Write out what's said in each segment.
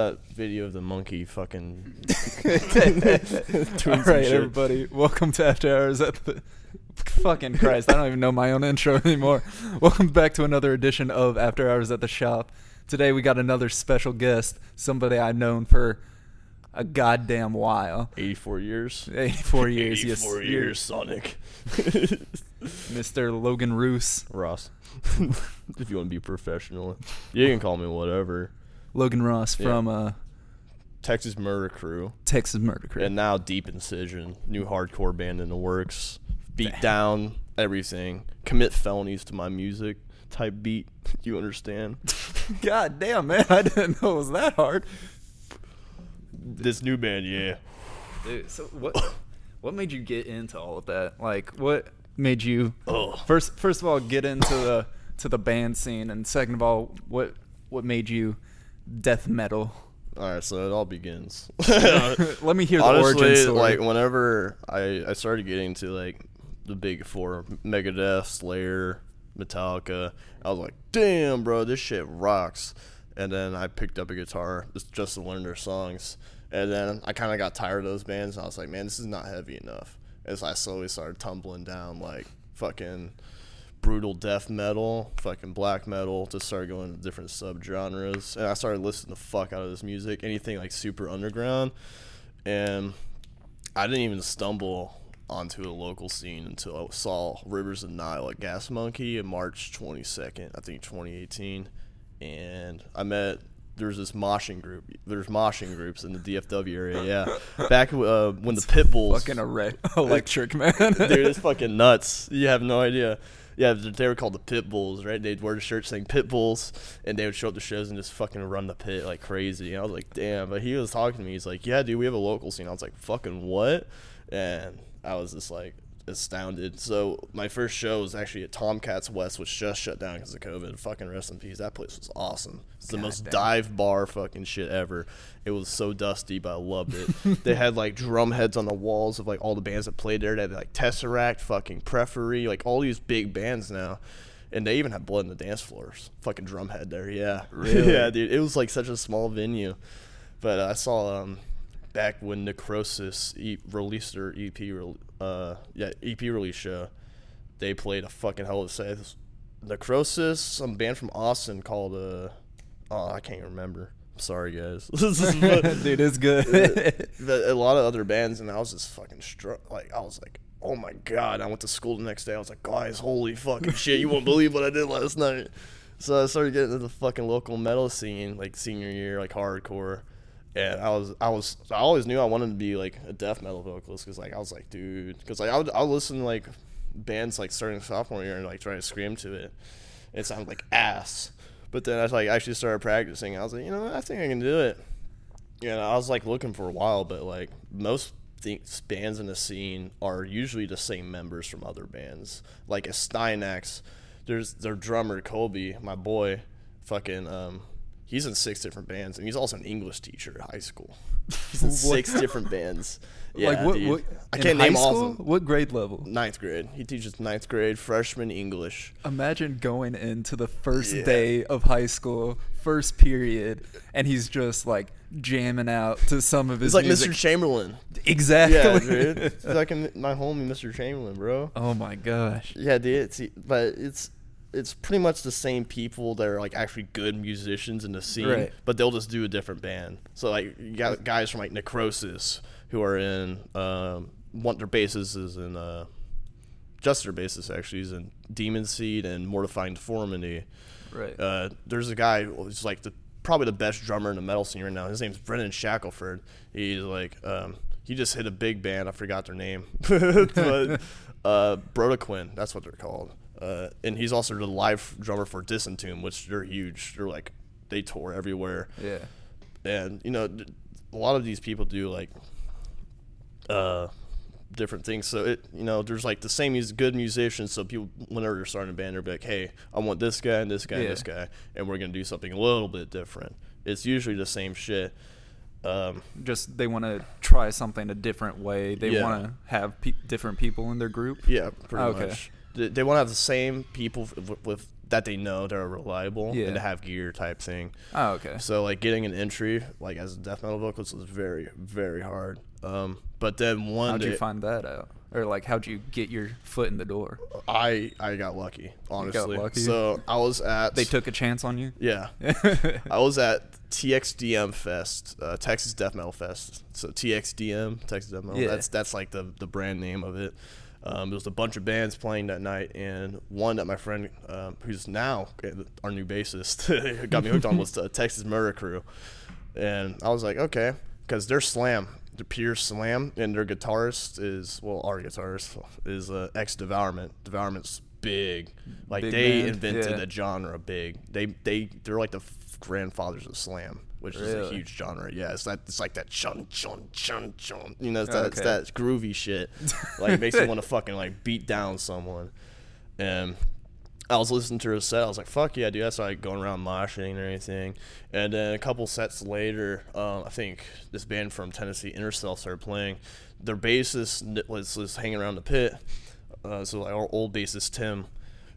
that video of the monkey fucking. All right, everybody, welcome to After Hours at the. Fucking Christ, I don't even know my own intro anymore. Welcome back to another edition of After Hours at the Shop. Today we got another special guest, somebody I've known for a goddamn while. 84 years. 84 years, 84 you're- years, Sonic. Mr. Logan Roos. Ross. if you want to be professional, you can call me whatever. Logan Ross Yeah. from uh, Texas Murder Crew. Texas Murder Crew. And now Deep Incision, new hardcore band in the works. Beat Damn. down everything. Commit felonies to my music type beat. You understand? God damn, man, I didn't know it was that hard. This new band, yeah. Dude, so what what made you get into all of that? Like what made you Oh. first first of all get into the to the band scene and second of all what what made you death metal? All right, so it all begins. Let me hear the Honestly, origin story. like whenever I I started getting to like the big four, Megadeth, Slayer, Metallica, I was like, damn, bro, this shit rocks. And then I picked up a guitar just just to learn their songs. And then I kind of got tired of those bands, and I was like, man, this is not heavy enough. As I slowly started tumbling down, like fucking brutal death metal, fucking black metal, just started going to different subgenres. And I started listening the fuck out of this music, anything like super underground. And I didn't even stumble onto a local scene until I saw Rivers of Nihil at Gas Monkey in March 22nd, I think 2018. And I met there's this moshing group. There's moshing groups in the DFW area. Yeah, back uh, when the pit bulls fucking erect, electric man. dude, it's fucking nuts. You have no idea. Yeah, they were called the Pit Bulls, right? They'd wear the shirt saying Pit Bulls, and they would show up to shows and just fucking run the pit like crazy. And I was like, damn. But he was talking to me. He's like, yeah, dude, we have a local scene. I was like, fucking what? And I was just like astounded. So my first show was actually at Tomcats West, which just shut down because of COVID. Fucking rest in peace. That place was awesome. It's the God most damn. dive bar fucking shit ever. It was so dusty, but I loved it. they had like drum heads on the walls of like all the bands that played there. They had like Tesseract, fucking Periphery, like all these big bands now. And they even had blood in the dance floors. Fucking drum head there, yeah. Really? yeah, dude. It was like such a small venue. But I saw um back when Necrosis e- released their EP, re- uh, yeah, EP release show. They played a fucking hell of a set. Necrosis, some band from Austin called uh, oh, I can't remember. Sorry, guys. Dude, it's good. A lot of other bands, and I was just fucking struck. Like I was like, oh my god! I went to school the next day. I was like, guys, holy fucking shit! You won't believe what I did last night. So I started getting into the fucking local metal scene, like senior year, like hardcore. And I was, I was, I always knew I wanted to be like a death metal vocalist because, like, I was like, dude, because like I would, I would listen to like bands like starting sophomore year and like trying to scream to it. It sounded like ass. But then I was like actually started practicing. I was like, you know, what? I think I can do it. Yeah, I was like looking for a while, but like most bands in the scene are usually the same members from other bands. Like a Steinax, there's their drummer Colby, my boy, fucking um, he's in six different bands, and he's also an English teacher at high school. He's in six different bands. Yeah, like what, dude. what I in can't high name all of them. What grade level? Ninth grade. He teaches ninth grade freshman English. Imagine going into the first Yeah. day of high school, first period, and he's just like jamming out to some of his It's like music. Mr. Chamberlain. Exactly. Yeah, dude. It's like my homie, Mr. Chamberlain, bro. oh my gosh. Yeah, dude. It's, but it's it's pretty much the same people that are like actually good musicians in the scene, Right. but they'll just do a different band. So like you got guys from like Necrosis who are in um, one their basis is in uh, just their basis actually is in Demon Seed and Mortifying Deformity. Right. Uh, there's a guy who's like the probably the best drummer in the metal scene right now. His name's Brendan Shackelford. He's like um, he just hit a big band. I forgot their name, but uh, Brodequin. That's what they're called. Uh, and he's also the live drummer for Disentomb, which they're huge. They're like they tour everywhere yeah. and you know a lot of these people do like uh different things so it you know there's like the same mus- good musicians so people whenever you're starting a band they're like hey i want this guy and this guy and this guy and we're gonna do something a little bit different it's usually the same shit um Just they want to try something a different way. They Yeah. want to have pe- different people in their group. yeah pretty Okay. much they, they want to have the same people with, with that they know that are reliable Yeah. and to have gear type thing. Oh, okay. So like getting an entry like as a death metal vocalist was very very hard. Um, but then one How'd day you find that out? Or like, how'd you get your foot in the door? I I got lucky honestly. Got lucky? So I was at They took a chance on you. yeah I was at TXDM Fest, uh, Texas Death Metal Fest. So TXDM, Texas Death Metal. Yeah. That's that's like the the brand name of it. Um, there was a bunch of bands playing that night, and one that my friend, um, who's now our new bassist, got me hooked on was the Texas Murder Crew, and I was like, okay, because they're slam, they're pure slam, and their guitarist is well, our guitarist is uh, ex Devourment. Devourment's big, like Big they band, invented yeah. a genre big. They they they're like the grandfathers of slam, which is a huge genre. Yeah, it's that it's like that chun chun chun chun. You know, it's that, it's that groovy shit. Like makes you want to fucking like beat down someone. And I was listening to her set. I was like, "Fuck yeah, dude!" That's like going around moshing or anything. And then a couple sets later, um, I think this band from Tennessee, Intercell, started playing. Their bassist was, was hanging around the pit. Uh, so like our old bassist Tim,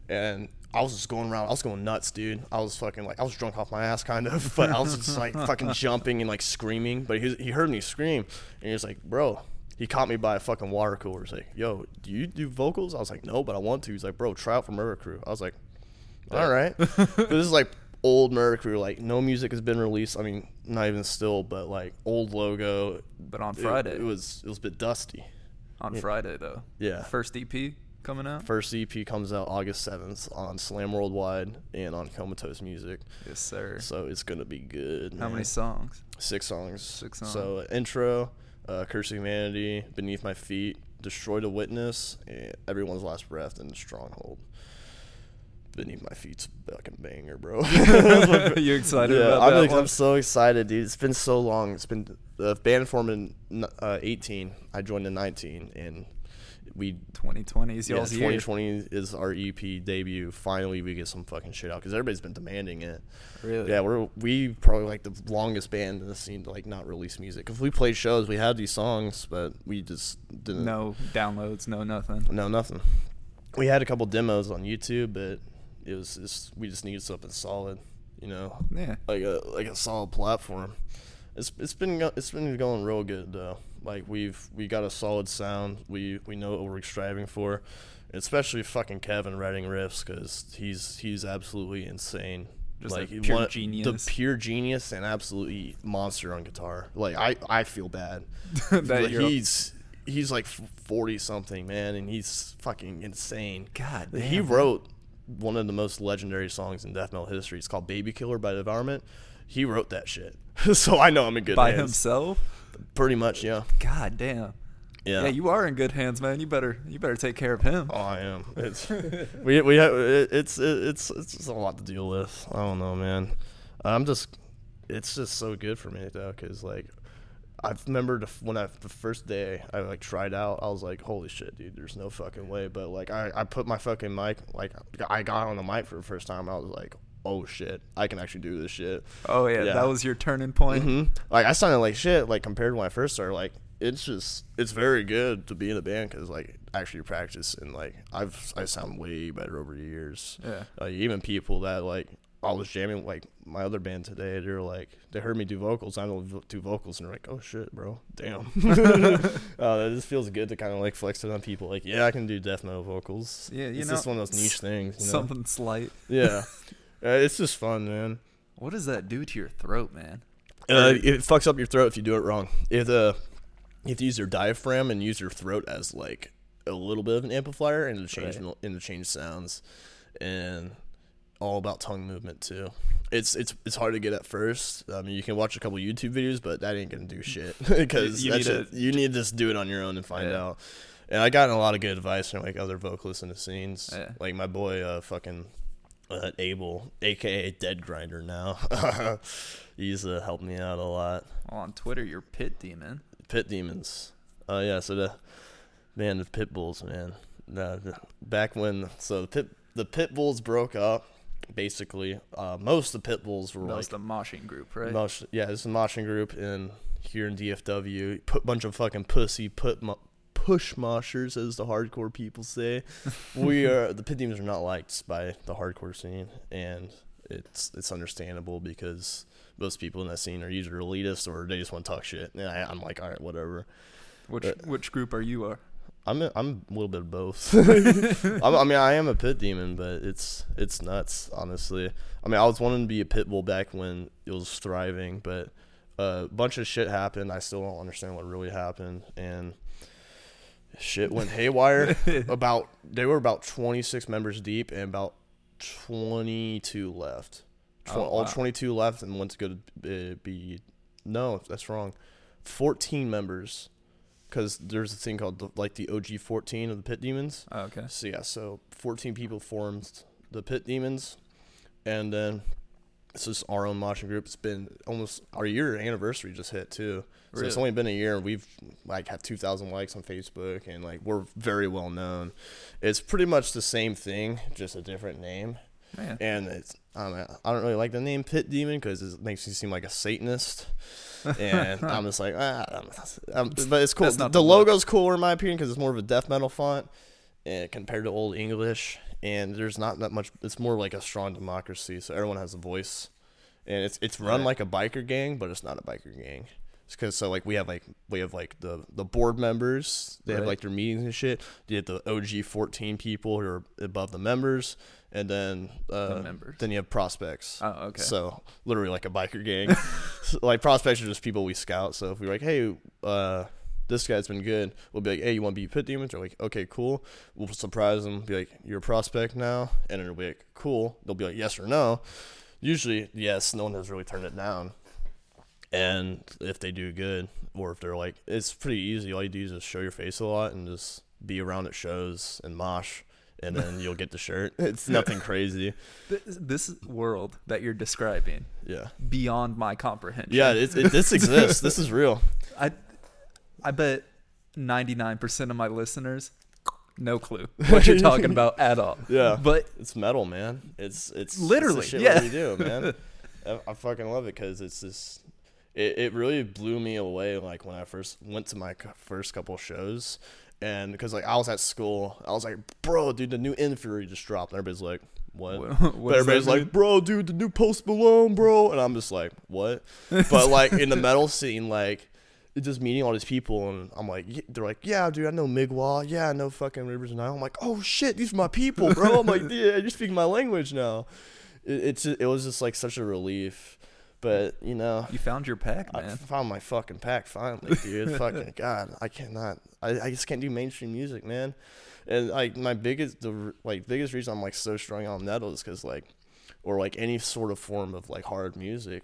and I was just going around. I was going nuts, dude. I was fucking like I was drunk off my ass, kind of, but I was just like fucking jumping and like screaming. But he he heard me scream, and he was like, "Bro." He caught me by a fucking water cooler. He's like, "Yo, do you do vocals?" I was like, "No, but I want to." He's like, "Bro, try out for Murder Crew." I was like, "All right." But this is like old Murder Crew. Like no music has been released. I mean, not even still, but like old logo. But on Friday, it, was it was a bit dusty. on Friday though. Yeah. First EP coming out. First EP comes out August seventh on Slam Worldwide and on Comatose Music. yes, sir. So it's gonna be good. How many songs? Six songs. Six songs. So uh, intro, uh, Curse of Humanity, Beneath My Feet, Destroy the Witness, and Everyone's Last Breath, and Stronghold. Beneath My Feet's a fucking banger, bro. you excited yeah, about I'm, that like? I'm so excited, dude. It's been so long. It's been the band formed in uh, 18. I joined in 19, and we 2020 is yeah, y'all's year. 2020 is our EP debut. Finally, we get some fucking shit out because everybody's been demanding it. Really? Yeah, we're we probably like the longest band in the scene to like not release music. If we played shows, we had these songs, but we just didn't. No downloads, no nothing. no, nothing. We had a couple demos on YouTube, but it was just we just needed something solid, you know, Yeah. like a like a solid platform. It's it's been it's been going real good though. Like we've we got a solid sound. We we know what we're striving for, especially fucking Kevin writing riffs because he's he's absolutely insane. Just a like pure one- genius. the pure genius and absolutely monster on guitar. Like I I feel bad. That Like, he's he's like forty something man, and he's fucking insane. God he damn, man. wrote one of the most legendary songs in death metal history. It's called "Baby Killer" by Devourment. He wrote that shit, so I know I'm in good by hands. himself. Pretty much, yeah. God damn. Yeah. Yeah, you are in good hands, man. You better you better take care of him. Oh, I am. It's we we have it, it's it's it's a lot to deal with. I don't know, man. I'm just it's just so good for me though, cause like I remember when I the first day I like tried out, I was like, holy shit, dude, there's no fucking way. But like I I put my fucking mic like I got on the mic for the first time. I was like, oh shit, I can actually do this shit. Oh yeah, Yeah. that was your turning point. hmm Like I sounded like shit. Like compared to when I first started, like it's just it's very good to be in a band because like actually practice and like I've I sound way better over the years. Yeah. Like even people that like I was jamming like my other band today, they're like they heard me do vocals. I don't do vocals and they're like, oh shit, bro, damn. uh, it just feels good to kind of like flex it on people. Like yeah, I can do death metal vocals. Yeah, you it's know, just one of those niche things. You know? Something slight. Yeah. Uh, it's just fun, man. What does that do to your throat, man? Uh, it fucks up your throat if you do it wrong. If uh, if you use your diaphragm and use your throat as like a little bit of an amplifier and to change Right. and to change sounds, and all about tongue movement too. It's it's it's hard to get at first. I mean, you can watch a couple YouTube videos, but that ain't gonna do shit because You need shit- you need to just do it on your own and find Yeah. out. And I gotten a lot of good advice from like other vocalists in the scenes, Yeah. like my boy, uh, fucking uh, Abel, aka Dead Grinder now. He's uh, helped me out a lot. Well, on Twitter, you're pit demon. Pit demons. Oh yeah, so the man, the pit bulls, man. Back when so the pit the pit bulls broke up, basically, uh, most of the pit bulls were That was like the moshing group, right? most, yeah, it's a moshing group in here in DFW. Put bunch of fucking pussy put push moshers, as the hardcore people say. we are the pit demons are not liked by the hardcore scene, and it's it's understandable because most people in that scene are either elitist or they just want to talk shit. And I, I'm like, all right, whatever. Which But- which group are you are? I'm a, I'm a little bit of both. I'm, I mean, I am a pit demon, but it's it's nuts, honestly. I mean, I was wanting to be a pit bull back when it was thriving, but uh, a bunch of shit happened. I still don't understand what really happened, and shit went haywire. about they were about 26 members deep, and about 22 left. Tw- Oh, All 22 left, and went to go to uh, be no, that's wrong. 14 members because there's a thing called the, like the OG 14 of the Pit Demons. Oh, okay. So yeah, so 14 people formed the Pit Demons, and then it's just our own moshing group. It's been almost our year anniversary just hit too. So it's only been a year, and we've like had 2,000 likes on Facebook, and like we're very well known. It's pretty much the same thing, just a different name. Man. And it's I don't, know, I don't really like the name Pit Demon because it makes you seem like a Satanist. And I'm just like, ah, I'm, I'm- but it's cool. The the logo's cooler in my opinion because it's more of a death metal font uh, compared to old English. And there's not that much. It's more like a strong democracy, so everyone has a voice. And it's it's run Right. like a biker gang, but it's not a biker gang. It's because so like we have like we have like the the board members. They have like their meetings and shit. You have the OG 14 people who are above the members, and then uh, members. then you have prospects. Oh, okay. So literally like a biker gang. So, like prospects are just people we scout. So if we're like, hey, uh, this guy's been good, we'll be like, hey, you want to be pit demons? They're like, okay, cool. We'll surprise them. Be like, you're a prospect now, and it'll be like, cool. They'll be like, yes or no. Usually, yes. No one has really turned it down. And if they do good, or if they're like, it's pretty easy. All you do is just show your face a lot and just be around at shows and mosh, and then you'll get the shirt. It's nothing crazy. This, this world that you're describing Yeah. beyond my comprehension. Yeah, it, it, this exists. This is real. I I bet 99% of my listeners no clue what you're talking about at all. Yeah. But It's metal, man. It's it's Literally, it's the shit yeah. we do, man. I, I fucking love it because it's just it, it really blew me away. Like when I first went to my first couple shows, and because like I was at school, I was like, bro, dude, the new Inferi just dropped. And everybody's like, what? What- but everybody's like, bro, dude, the new Post Malone, bro, and I'm just like, what? But like in the metal scene, like. It's Just meeting all these people, and I'm like, they're like, yeah, dude, I know Migwa, yeah, I know fucking Rivers and Nihil. I'm like, oh shit, these are my people, bro. I'm like, yeah, you're speaking my language now. It, it's it was just like such a relief, but you know, you found your pack, man. I found my fucking pack finally, dude. fucking god, I cannot. I, I just can't do mainstream music, man. And like my biggest the like biggest reason I'm like so strong on metal is because like, or like any sort of form of like hard music,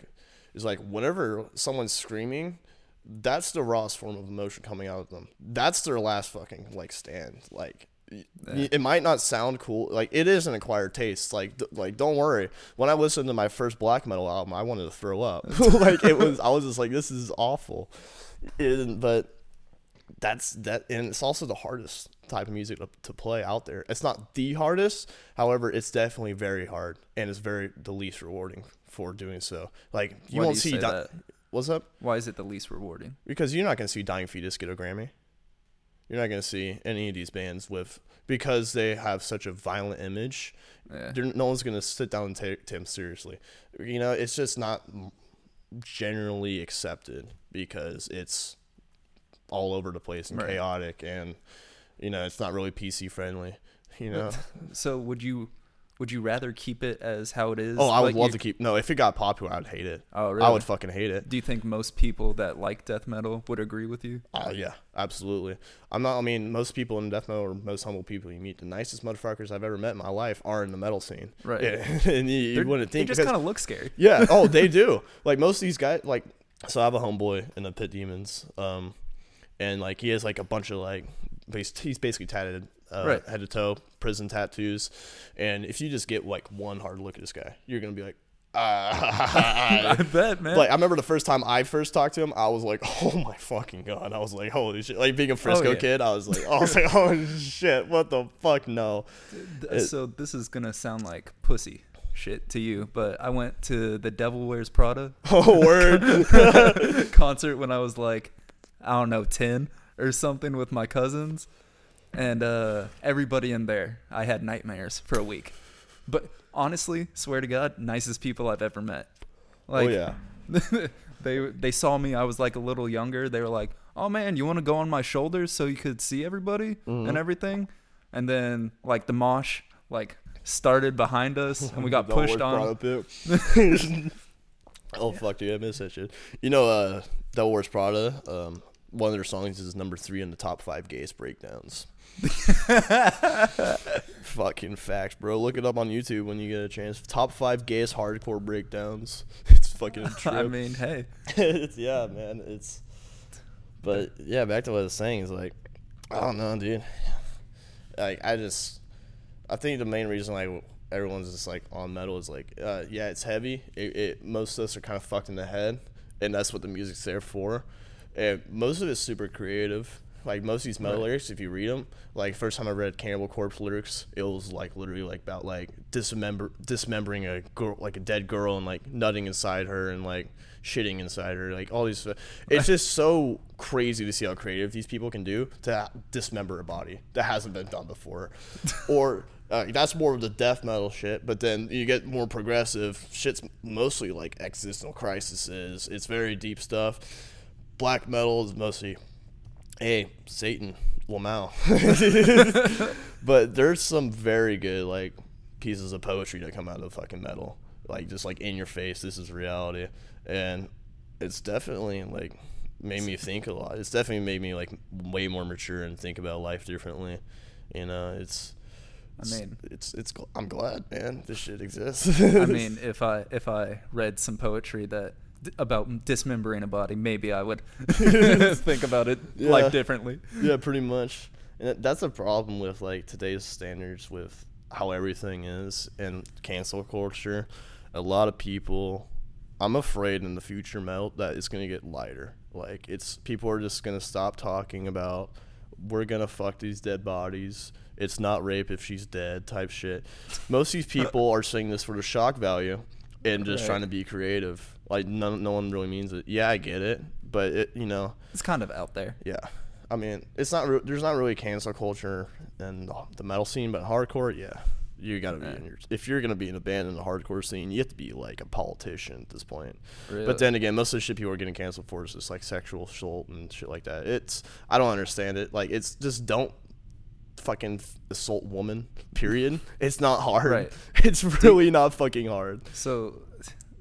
is like whenever someone's screaming, that's the rawest form of emotion coming out of them. That's their last fucking like stand. Like Yeah. it might not sound cool. Like it is an acquired taste. Like th- like don't worry. When I listened to my first black metal album, I wanted to throw up. like it was. I was just like, this is awful. It- but that's that, and it's also the hardest type of music to, to play out there. It's not the hardest, however, it's definitely very hard, and it's very the least rewarding for doing so. Like you Why won't you see. Di- that? What's up? Why is it the least rewarding? Because you're not gonna see Dying Fetus get a Grammy. You're not gonna see any of these bands with because they have such a violent image. Yeah. No one's gonna sit down and take them seriously. You know, it's just not generally accepted because it's all over the place and Right. chaotic, and you know, it's not really PC friendly. You know. So would you would you rather keep it as how it is? oh, I would like love you- to keep. No, if it got popular, I'd hate it. Oh, really? I would fucking hate it. Do you think most people that like death metal would agree with you? Oh yeah, absolutely. I'm not. I mean, most people in death metal are most humble people you meet. The nicest motherfuckers I've ever met in my life are in the metal scene. Right. Yeah, and you, you wouldn't think They just kind of look scary. yeah. Oh, they do. Like most of these guys. Like, so I have a homeboy in the Pit Demons. Um, and like he has like a bunch of like, he's, he's basically tatted. Uh, Right. head to toe, prison tattoos, and if you just get like one hard look at this guy, you're gonna be like, ah. I bet, man. Like I remember the first time I first talked to him, I was like, "Oh my fucking god!" I was like, "Holy shit!" Like being a Frisco yeah. kid, I was like, "I was like, oh shit! What the fuck? No!" It- so this is gonna sound like pussy shit to you, but I went to the Devil Wears Prada Oh word! concert when I was like, I don't know, ten or something with my cousins, and uh, everybody in there, I had nightmares for a week. But honestly, swear to God, nicest people I've ever met. oh yeah. they they saw me. I was like a little younger. They were like, "Oh man, you want to go on my shoulders so you could see everybody Mhm. and everything." And then like the mosh like started behind us, and we got pushed on. Oh fuck, dude, I miss that shit. You know, uh, Devil Wears Prada. Um, one of their songs is number three in the top five gayest breakdowns. Fucking facts, bro. Look it up on YouTube when you get a chance. Top five gayest hardcore breakdowns. It's fucking true. I mean, hey, it's yeah, man. It's but yeah, back to what I was saying is like I don't know, dude. Like I just I think the main reason like everyone's just like on metal is like uh, yeah, it's heavy. It, it most of us are kind of fucked in the head, and that's what the music's there for. And most of it's super creative. Like most of these metal Right. lyrics, if you read them, like first time I read Cannibal Corpse lyrics, it was like literally like about like dismember dismembering a girl, like a dead girl, and like nutting inside her and like shitting inside her, like all these. It's just so crazy to see how creative these people can do to dismember a body that hasn't been done before, or. Uh, that's more of the death metal shit, but then you get more progressive shit's mostly like existential crises. It's very deep stuff. Black metal is mostly hey, Satan, Lamau. but there's some very good like pieces of poetry that come out of fucking metal. Like just like in your face, this is reality. And it's definitely like made me think a lot. It's definitely made me like way more mature and think about life differently. You know, it's I mean- it's it's gl- I'm glad, man, this shit exists. I mean, if I if I read some poetry that about dismembering a body, maybe I would think about it Yeah. like differently. yeah, pretty much. And that's a problem with like today's standards with how everything is and cancel culture. A lot of people, I'm afraid in the future, Mel, that it's gonna get lighter. Like it's people are just gonna stop talking about we're gonna fuck these dead bodies. It's not rape if she's dead type shit. Most of these people are saying this for the shock value and just Right. trying to be creative. Like no, no one really means it. Yeah, I get it, but it you know It's kind of out there. yeah, I mean, it's not. Re- there's not really cancel culture in the- the metal scene, but hardcore, yeah, you gotta be Right. in your. If you're gonna be in a band in the hardcore scene, you have to be like a politician at this point. Really? But then again, most of the shit people are getting canceled for is just like sexual assault and shit like that. It's I don't understand it. Like it's just don't fucking assault woman. Period. It's not hard. Right. It's really not fucking hard. So,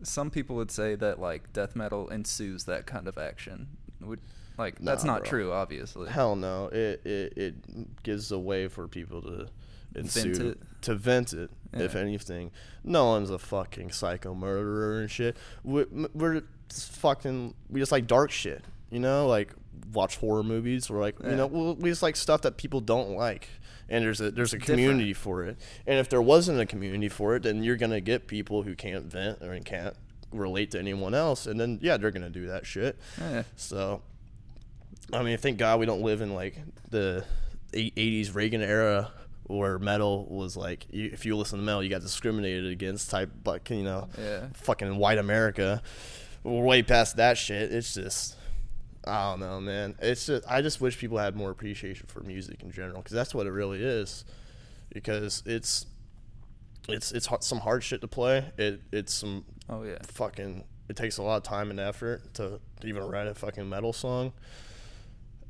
some people would say that like death metal ensues that kind of action. Would like that's not bro. true, obviously. Hell no. It it, it gives a way for people to ensue, Vent it. to vent it. If anything, no one's a fucking psycho murderer and shit. We, m- we're fucking. We just like dark shit. You know, like watch horror movies. We're like, you know, we just like stuff that people don't like. And there's a there's a Different. community for it. And if there wasn't a community for it, then you're gonna get people who can't vent or can't relate to anyone else. And then yeah, they're gonna do that shit. Yeah. So, I mean, thank God we don't live in like the 80s Reagan era where metal was like, you, if you listen to metal, you got discriminated against type, like, you know, Yeah. fucking white America. We're way past that shit. It's just, I don't know, man. It's just, I just wish people had more appreciation for music in general because that's what it really is. Because it's, it's, it's hard, some hard shit to play. It, it's some Oh yeah. fucking it takes a lot of time and effort to, to even write a fucking metal song.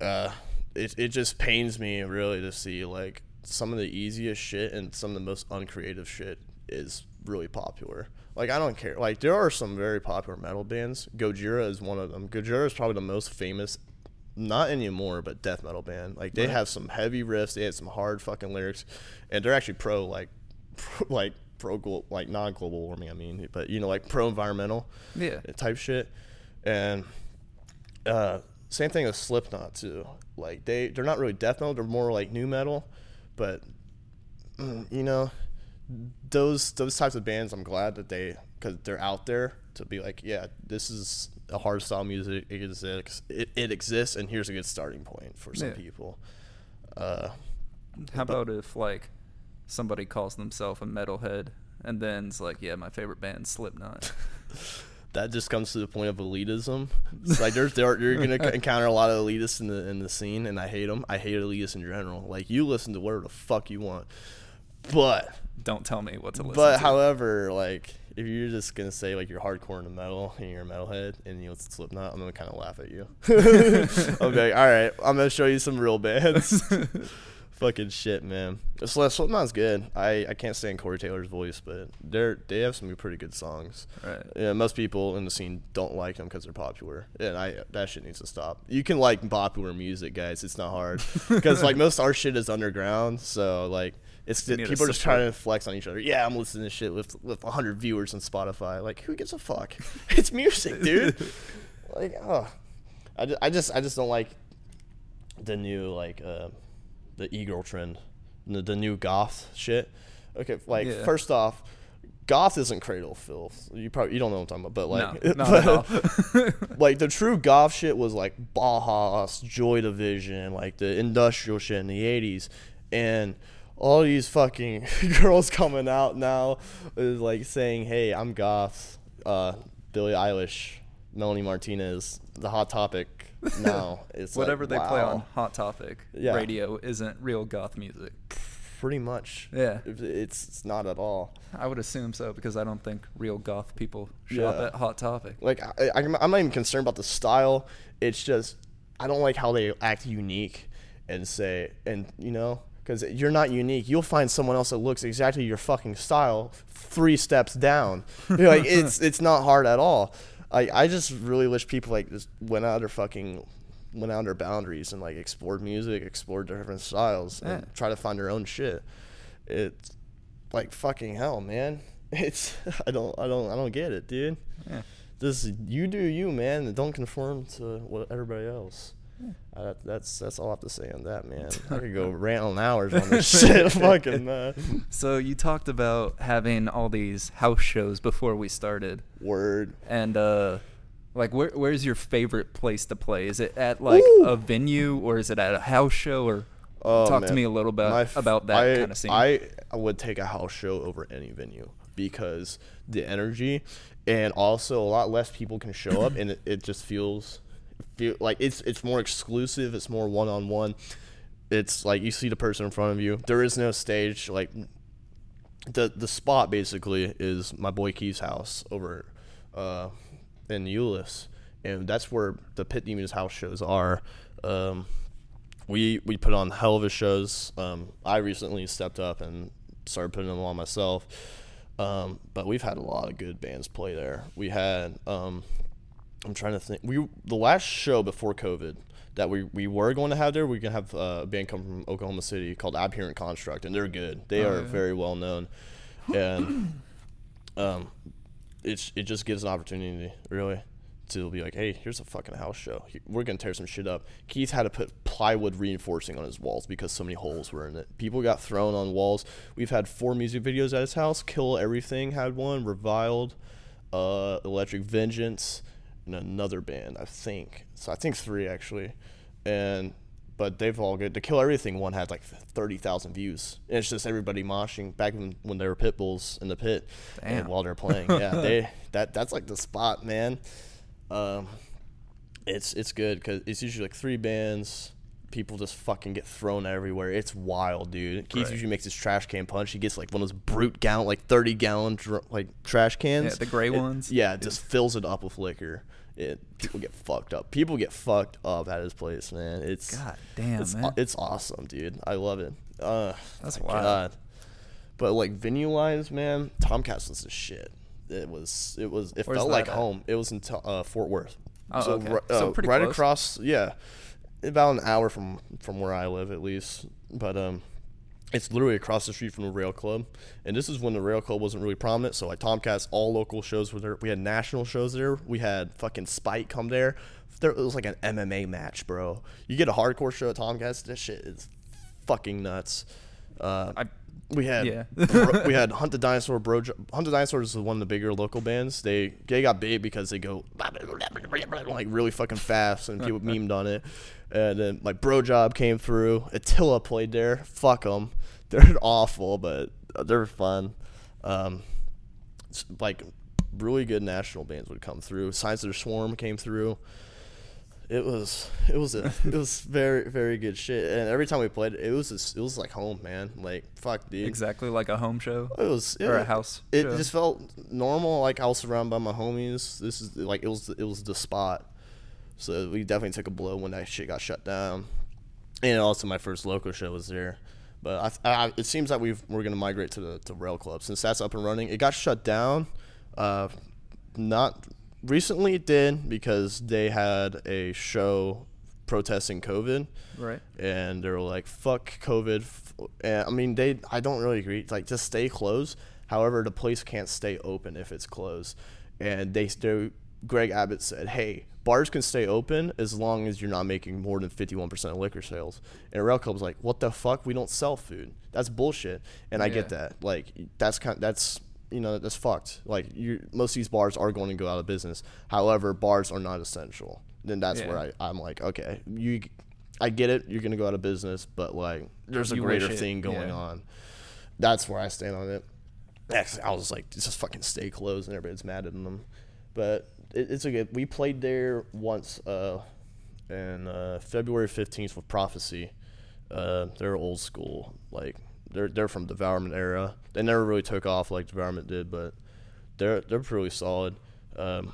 Uh, it it just pains me really to see like some of the easiest shit and some of the most uncreative shit is really popular. Like I don't care. Like there are some very popular metal bands. Gojira is one of them. Gojira is probably the most famous not anymore, but death metal band. Like they Right. have some heavy riffs, they have some hard fucking lyrics, and they're actually pro like, pro, like pro like non global warming. I mean, but you know like pro environmental Yeah. type shit, and uh, same thing with Slipknot too. Like they they're not really death metal, they're more like new metal, but mm, you know those those types of bands. I'm glad that they because they're out there to be like, yeah, this is a hard style music. It exists. It, it exists, and here's a good starting point for some Yeah. people. Uh, How about if like somebody calls themselves a metalhead and then's like, yeah, my favorite band's Slipknot. that just comes to the point of elitism. It's like there's there you're gonna encounter a lot of elitists in the in the scene, and I hate them. I hate elitists in general. Like you listen to whatever the fuck you want, but Don't tell me what to listen but to. however, like if you're just gonna say like you're hardcore into metal and you're a metalhead and you listen to Slipknot, I'm gonna kind of laugh at you. I'm like, all right, I'm gonna show you some real bands. Fucking shit, man. Sl- Slipknot's good. I, I can't stand Corey Taylor's voice, but they're they have some pretty good songs. Right. Yeah, most people in the scene don't like them because they're popular, and I that shit needs to stop. You can like popular music, guys. It's not hard because like most our shit is underground, so like it's people are just trying to flex on each other. Yeah, I'm listening to shit with with 100 viewers on Spotify. Like, who gives a fuck? it's music, dude. like, oh, I, ju- I just I just don't like the new like uh, the e-girl trend, the, the new goth shit. Okay, like Yeah. first off, goth isn't cradle filth. You probably you don't know what I'm talking about, but like no, not at all. like the true goth shit was like Bauhaus, Joy Division, like the industrial shit in the '80s, and all these fucking girls coming out now is like saying, "Hey, I'm goth." Uh, Billie Eilish, Melanie Martinez, the Hot Topic. Now it's like, Whatever they play on. Hot Topic Yeah. radio isn't real goth music. pretty much. Yeah. It's it's not at all. I would assume so because I don't think real goth people shop Yeah. at Hot Topic. Like I, I, I'm not even concerned about the style. It's just I don't like how they act unique and say and you know because you're not unique. You'll find someone else that looks exactly your fucking style three steps down. You're like it's it's not hard at all. I I just really wish people like just went out their fucking went out their boundaries and like explored music, explored different styles, and Yeah. try to find their own shit. It's like fucking hell, man. It's I don't I don't I don't get it, dude. Yeah. Just you do you, man, don't conform to what everybody else. Uh, that's that's all I have to say on that, man. I could go rant on hours on this shit, fucking man. So you talked about having all these house shows before we started, Word. and uh, like where where's your favorite place to play? Is it at like Ooh. a venue or is it at a house show? Or Oh, talk to me a little bit f- about that I- kind of scene. I I would take a house show over any venue because the energy, and also a lot less people can show up, and it, it just feels, feel like it's it's more exclusive. It's more one on one. It's like you see the person in front of you. There is no stage. Like the the spot basically is my boy Keith's house over uh, in Euless, and that's where the Pit Demons house shows are. Um, we we put on hell of a shows. Um, I recently stepped up and started putting them on myself. Um, but we've had a lot of good bands play there. We had um, I'm trying to think. We the last show before COVID that we, we were going to have there. We're gonna have uh, a band come from Oklahoma City called Abhorrent Construct, and they're good. They Oh, are yeah. very well known, and um, it's it just gives an opportunity really to be like, hey, here's a fucking house show. We're gonna tear some shit up. Keith had to put plywood reinforcing on his walls because so many holes were in it. People got thrown on walls. We've had four music videos at his house. Kill Everything had one. Reviled, uh, Electric Vengeance, and another band I think. So I think three actually, and. But they've all good. The Kill Everything one had like thirty thousand views. And it's just everybody moshing back when, when they were pit bulls in the pit, and while they're playing. Yeah, they that that's like the spot, man. Um, it's it's good because it's usually like three bands. People just fucking get thrown everywhere. It's wild, dude. Keith Right. usually makes his trash can punch. He gets like one of those brute gallon, like thirty gallon, dr- like trash cans. Yeah, the gray It- ones. Yeah, it just fills it up with liquor. It people get fucked up. People get fucked up at his place, man. It's God damn, it's, man. it's awesome, dude. I love it. Uh, That's wild. God. But like venue wise, man, Tomcats was the shit. It was it was it Where's felt like at? home. It was in uh, Fort Worth. Oh, so okay. So uh, pretty right close. across, yeah, about an hour from from where I live at least. But um, it's literally across the street from the Rail Club, and this is when the Rail Club wasn't really prominent. So like Tomcats, all local shows were there. We had national shows there. We had fucking Spike come there. There it was like an MMA match, bro. You get a hardcore show at Tomcats, this shit is fucking nuts. Uh, I- we had Yeah. Bro- we had Hunt the Dinosaur Bro Hunt the Dinosaur is one of the bigger local bands. They they got big because they go like really fucking fast and people memed on it. And then like Bro Job came through. Attila played there. Fuck them. They're awful, but they're fun. Um, like really good national bands would come through. Signs of the Swarm came through. It was it was a it was very very good shit. And every time we played, it was just, it was like home, man. Like fuck, dude. Exactly like a home show It was or a house. It show. just felt normal. Like I was surrounded by my homies. This is like it was it was the spot. So we definitely took a blow when that shit got shut down. And also my first local show was there. But I, I, it seems like we've, we're gonna migrate to the to Rail Club since that's up and running. It got shut down. Uh, not recently it did because they had a show protesting COVID right. and they were like, "Fuck COVID." And I mean, they. I don't really agree. Like, just stay closed. However, the place can't stay open if it's closed. And they, they Greg Abbott said, "Hey, bars can stay open as long as you're not making more than 51% of liquor sales." And Rail Club's like, "What the fuck? We don't sell food. That's bullshit." And I get that. Like, that's kind. of, That's you know that's fucked. Like, you most of these bars are going to go out of business. However, bars are not essential. Then that's where I, I'm like, okay, you I get it. You're gonna go out of business, but like, there's a You greater thing going yeah. on. That's where I stand on it. Actually, I was like, just fucking stay closed, and everybody's mad at them. But it, it's a good. We played there once, uh, in uh, February 15th with Prophecy. Uh, they're old school, like they're they're from Devourment era. They never really took off like Devourment did, but they're they're pretty solid. Um,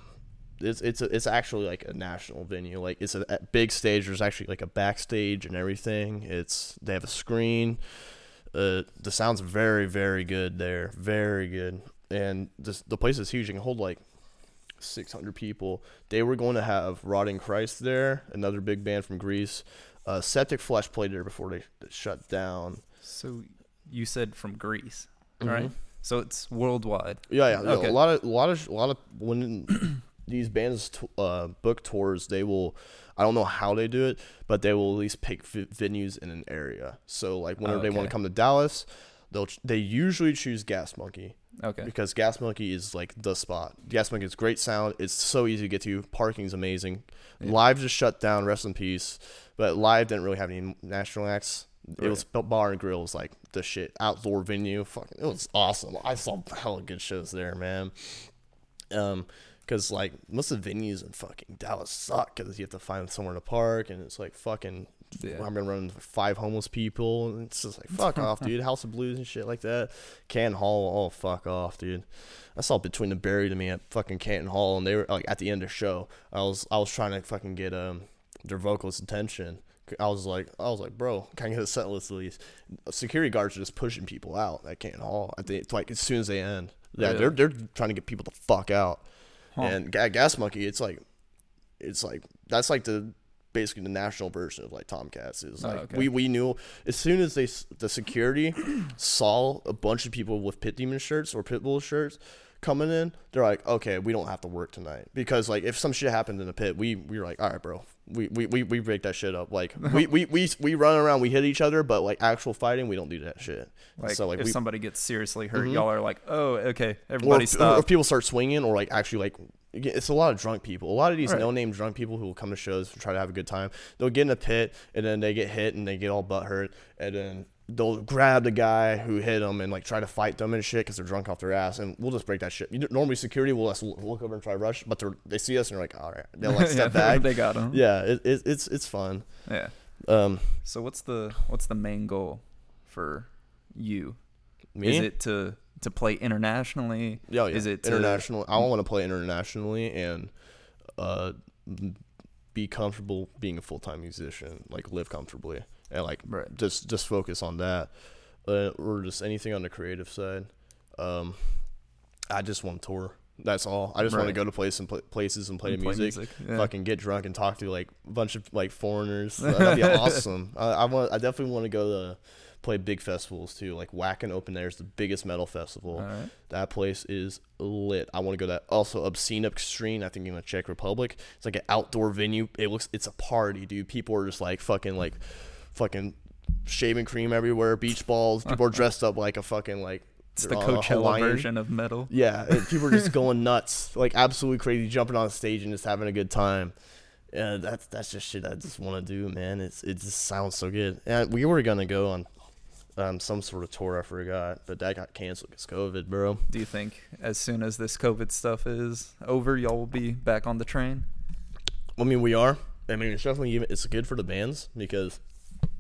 it's it's a, it's actually like a national venue. Like it's a, a big stage. There's actually like a backstage and everything. It's they have a screen. Uh, the sound's very very good there, very good. And this the place is huge. You can hold like 600 people. They were going to have Rotting Christ there, another big band from Greece. Uh, Septic Flesh played there before they shut down. So you said from Greece, Mhm. right? So it's worldwide. Yeah, yeah. yeah. Okay. A lot of, a lot of, a lot of when these bands t- uh, book tours, they will. I don't know how they do it, but they will at least pick v- venues in an area. So like whenever they want to come to Dallas, they'll they usually choose Gas Monkey Okay. because Gas Monkey is like the spot. Gas Monkey is great sound. It's so easy to get to. Parking's amazing. Yeah. Live just shut down. Rest in peace. But live didn't really have any national acts. It Right. was bar and grill was like the shit outdoor venue. Fucking, it was awesome. I saw hella good shows there, man. Um, because like most of the venues in fucking Dallas suck because you have to find somewhere to park and it's like fucking. Yeah. I've been running five homeless people and it's just like fuck off, dude. House of Blues and shit like that. Canton Hall, oh fuck off, dude. I saw Between the Buried and Me at fucking Canton Hall, and they were like at the end of the show. I was I was trying to fucking get um their vocalist attention. I was like I was like, bro, can I get a set list at least? Security guards are just pushing people out at Canton Hall. I think it's like as soon as they end, yeah, Really? they're they're trying to get people the fuck out. Huh. And Gas Monkey, it's like, it's like that's like the basically the national version of like Tomcats. Is Oh, like okay. we we knew as soon as they the security saw a bunch of people with Pit Demon shirts or Pitbull shirts coming in, they're like, okay, we don't have to work tonight because like if some shit happened in the pit, we we were like, all right, bro, we we we, we break that shit up. Like we, we we we run around, we hit each other, but like actual fighting, we don't do that shit. Like, so like if we somebody gets seriously hurt, Mhm. y'all are like, "Oh, okay, everybody if, or stop." if people start swinging or like actually like it's a lot of drunk people a lot of these Right. no-name drunk people who will come to shows and try to have a good time they'll get in a pit and then they get hit and they get all butt hurt and then they'll grab the guy who hit them and like try to fight them and shit because they're drunk off their ass and we'll just break that shit you know, normally security will just look over and try to rush but they're, see us and they're like all right they'll like step yeah, back they got them. yeah it, it, it's it's fun Yeah. um So what's the what's the main goal for you? me Is it to to play internationally? Yeah, yeah. Is it to- international? I want to play internationally and uh, be comfortable being a full time musician, like live comfortably and like Right. just just focus on that, uh, or just anything on the creative side. Um, I just want to tour. That's all. I just want to go to place and pl- places and play And the music. Yeah. Fucking get drunk and talk to like a bunch of like foreigners. That'd be awesome. I, I want. I definitely want to go to play big festivals too. Like Wacken Open Air is the biggest metal festival. Right. That place is lit. I want to go to that. Also, Obscene Extreme, I think in the Czech Republic. It's like an outdoor venue. It looks, it's a party, dude. People are just like fucking, like, fucking shaving cream everywhere, beach balls. People are dressed up like a fucking, like, It's the Coachella Hawaiian. version of metal. Yeah, and people are just going nuts, like absolutely crazy, jumping on stage and just having a good time. Yeah, that's that's just shit I just want to do, man. It's it just sounds so good. And we were gonna go on um, some sort of tour I forgot, but that got canceled because COVID, bro. Do you think as soon as this COVID stuff is over, y'all will be back on the train? I mean, we are. I mean, it's definitely even. It's good for the bands because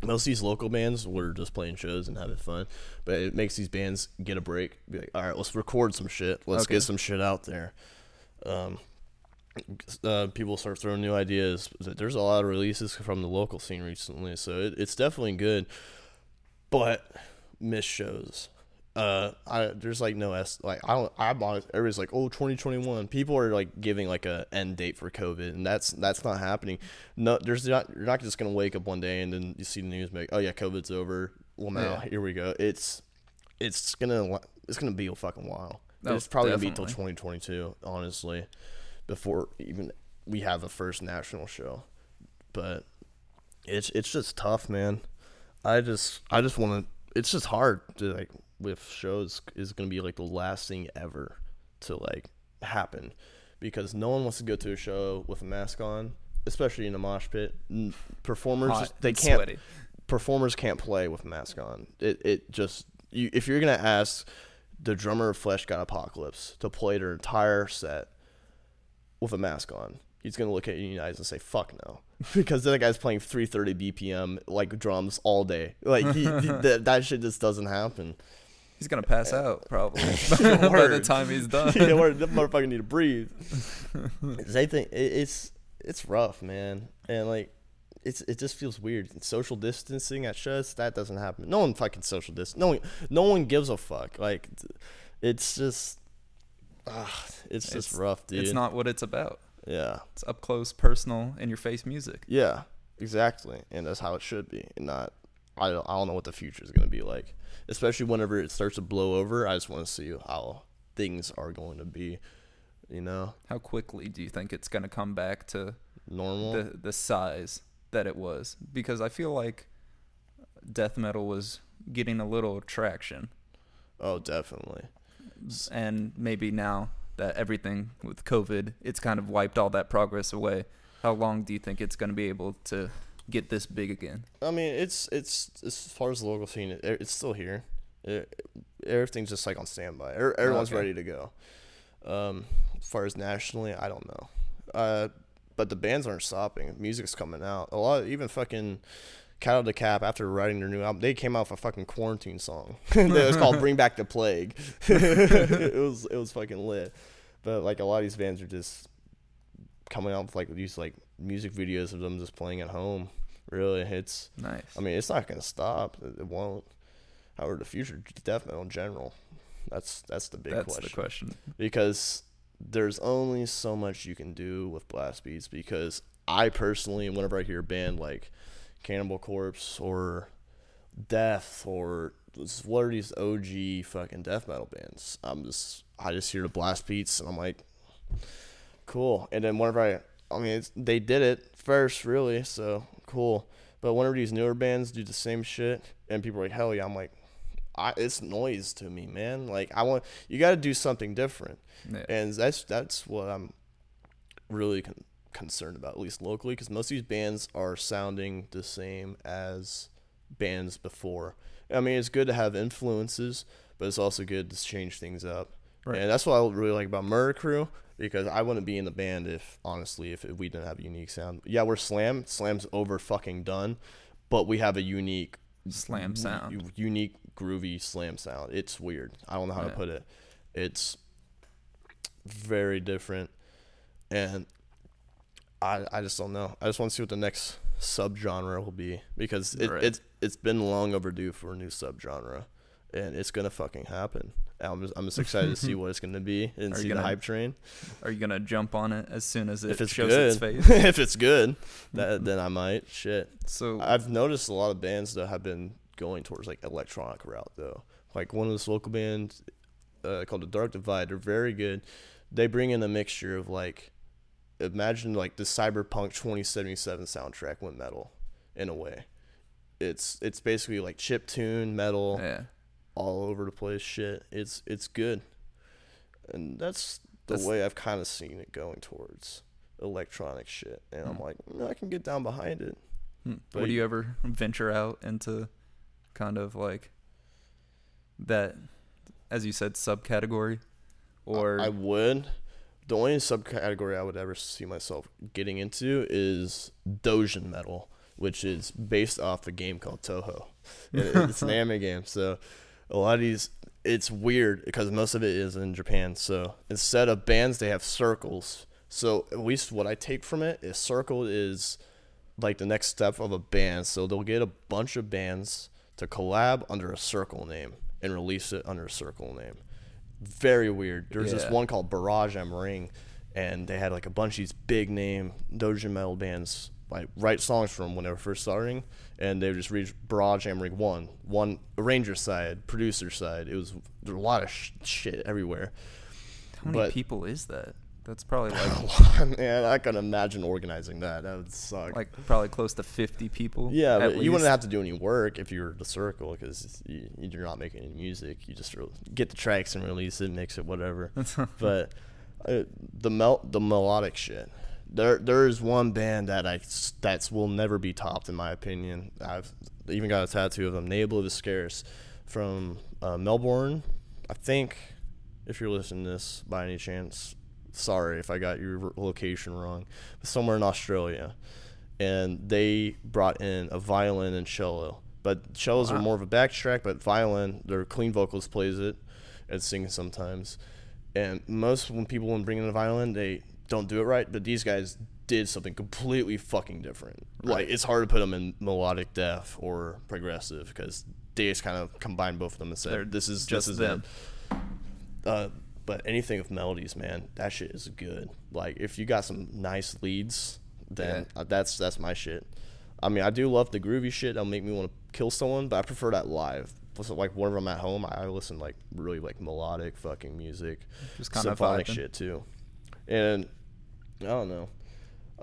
most of these local bands were just playing shows and having fun, but it makes these bands get a break. Be like, all right, let's record some shit. Let's Okay. get some shit out there. Um, uh, people start throwing new ideas. There's a lot of releases from the local scene recently, so it, it's definitely good. But miss shows. Uh, I there's like no s like I don't I'm honest. Everybody's like, oh, 2021. People are like giving like a end date for COVID, and that's that's not happening. No, there's not. You're not just gonna wake up one day and then you see the news make, oh yeah, COVID's over. Well now Yeah. here we go. It's it's gonna it's gonna be a fucking while. It's probably gonna be definitely. till 2022, honestly, before even we have a first national show. But it's it's just tough, man. I just I just want to. It's just hard to like with shows is gonna be like the last thing ever to like happen because no one wants to go to a show with a mask on, especially in a mosh pit. Performers Hot they can't sweaty. performers can't play with a mask on. It it just you if you're gonna ask the drummer of Fleshgod Apocalypse to play their entire set with a mask on, he's gonna look at you in the eyes and say "fuck no," because that guy's playing 330 BPM like drums all day. Like he, he- that that shit just doesn't happen. He's gonna pass out probably by the time he's done. yeah, word, that motherfucker need to breathe. think it, it's it's rough, man, and like it's it just feels weird. Social distancing at shows that doesn't happen. No one fucking social distance. No one no one gives a fuck. Like it's just. ah, it's just It's- rough, dude. It's not what it's about. Yeah. It's up close, personal, in your face music. Yeah. Exactly. And that's how it should be. And not. I don't, I don't know what the future is going to be like. Especially whenever it starts to blow over. I just want to see how things are going to be. You know, How quickly do you think it's gonna come back to normal. the the size that it was? Because I feel like death metal was getting a little traction, oh, definitely. and maybe now that everything with COVID, it's kind of wiped all that progress away. How long do you think it's gonna be able to get this big again? I mean, it's it's as far as the local scene, it, it's still here. It, everything's just like on standby. Er- Everyone's Okay. ready to go. Um, as far as nationally, I don't know. Uh, but the bands aren't stopping. Music's coming out. A lot, even fucking Cattle Decap after writing their new album, they came out with a fucking quarantine song. it was called "Bring Back the Plague." it was it was fucking lit. But like a lot of these bands are just coming out with like these like music videos of them just playing at home. Really, it's Nice. I mean, it's not gonna stop. It it won't. However, the future death metal in general, that's that's the big That's question. the question. Because there's only so much you can do with blast beats. Because I personally, whenever I hear a band like Cannibal Corpse or Death or what are these OG fucking death metal bands? I'm just I just hear the blast beats and I'm like, cool. And then whenever I, I mean, it's, they did it first, really, so cool. But whenever these newer bands do the same shit and people are like, hell yeah, I'm like, I, it's noise to me, man. Like I want you got to do something different, Yeah. and that's that's what I'm really con- concerned about, at least locally, because most of these bands are sounding the same as bands before. I mean, it's good to have influences, but it's also good to change things up. Right. And that's what I really like about Murder Crew because I wouldn't be in the band if honestly if, if we didn't have a unique sound. Yeah, we're Slam. Slam's over fucking done, but we have a unique Slam sound. u- unique groovy slam sound. It's weird. I don't know how Yeah. to put it. It's very different, and I I just don't know. I just want to see what the next subgenre will be because it, Right. it's it's been long overdue for a new subgenre, and it's gonna fucking happen. I'm just, I'm just excited to see what it's gonna be and Are you see gonna hype train. Are you gonna jump on it as soon as it If it's shows good, its face? if it's good, that then I might. Shit. So I've noticed a lot of bands that have been going towards like electronic route though. Like one of this local bands uh, called the Dark Divide. They're very good. They bring in a mixture of like, imagine like the Cyberpunk 2077 soundtrack went metal, in a way. It's it's basically like chip tune metal yeah, all over the place shit. It's it's good, and that's the That's- way I've kind of seen it going towards electronic shit. And I'm Hmm. like, "Mm, I can get down behind it. Hmm. But- would you ever venture out into kind of like that, as you said, subcategory, or I would. The only subcategory I would ever see myself getting into is Doujin metal, which is based off a game called Touhou. It's an anime game, so a lot of these it's weird because most of it is in Japan. So instead of bands, they have circles. So at least what I take from it is circle is like the next step of a band. So they'll get a bunch of bands to collab under a circle name and release it under a circle name. Very weird. There's this one called Barrage M Ring, and they had like a bunch of these big name Doujin metal bands like write songs from when they were first starting, and they would just read Barrage M Ring one, one arranger side, producer side. It was there were a lot of sh- shit everywhere. how many but- people is that? That's probably like Man, I can imagine organizing that. That would suck. like probably close to fifty people. Yeah, but you wouldn't have to do any work if you were the circle because you, you're not making any music. You just re- get the tracks and release it, mix it, whatever. but uh, the mel- the melodic shit. There there is one band that I that's will never be topped in my opinion. I've even got a tattoo of them, Ne Obliviscaris, from uh, Melbourne. I think if you're listening to this by any chance, sorry if I got your location wrong, but somewhere in Australia, and they brought in a violin and cello. But cellos are more of a backtrack, but violin, their clean vocalist plays it and sings sometimes. And most when people when bring in a violin, they don't do it right. But these guys did something completely fucking different. Like it's hard to put them in melodic death or progressive because they just kind of combine both of them and said, They're "This is just this is them. it." Uh, but anything with melodies, man, that shit is good. Like if you got some nice leads, then Yeah. uh, that's that's my shit. I mean, I do love the groovy shit. That'll make me want to kill someone, but I prefer that live. Plus, like whenever I'm at home, I listen like really like melodic fucking music, Just kinda symphonic vibing. shit too. And I don't know.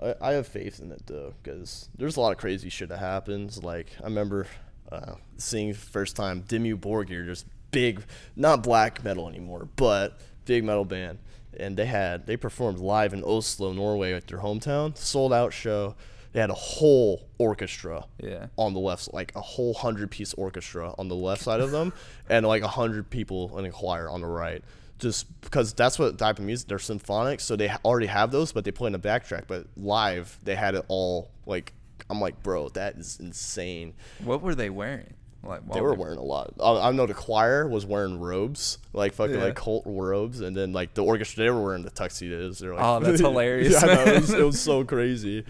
I, I have faith in it though, because there's a lot of crazy shit that happens. Like I remember uh, seeing first time Dimmu Borgir, just big, not black metal anymore, but big metal band, and they had they performed live in Oslo, Norway, at their hometown, sold out show. They had a whole orchestra Yeah. on the left, like a whole hundred piece orchestra on the left side of them, and like a hundred people in a choir on the right. Just because that's what type of music they're symphonic, so they already have those, but they play in the backtrack. But live, they had it all like I'm like, bro, that is insane. What were they wearing? Like They were wearing a lot. I, I know the choir was wearing robes, like fucking Yeah. like cult robes, and then like the orchestra, they were wearing the tuxedos. They're like, Oh, that's hilarious, yeah, know, it, was, it was so crazy.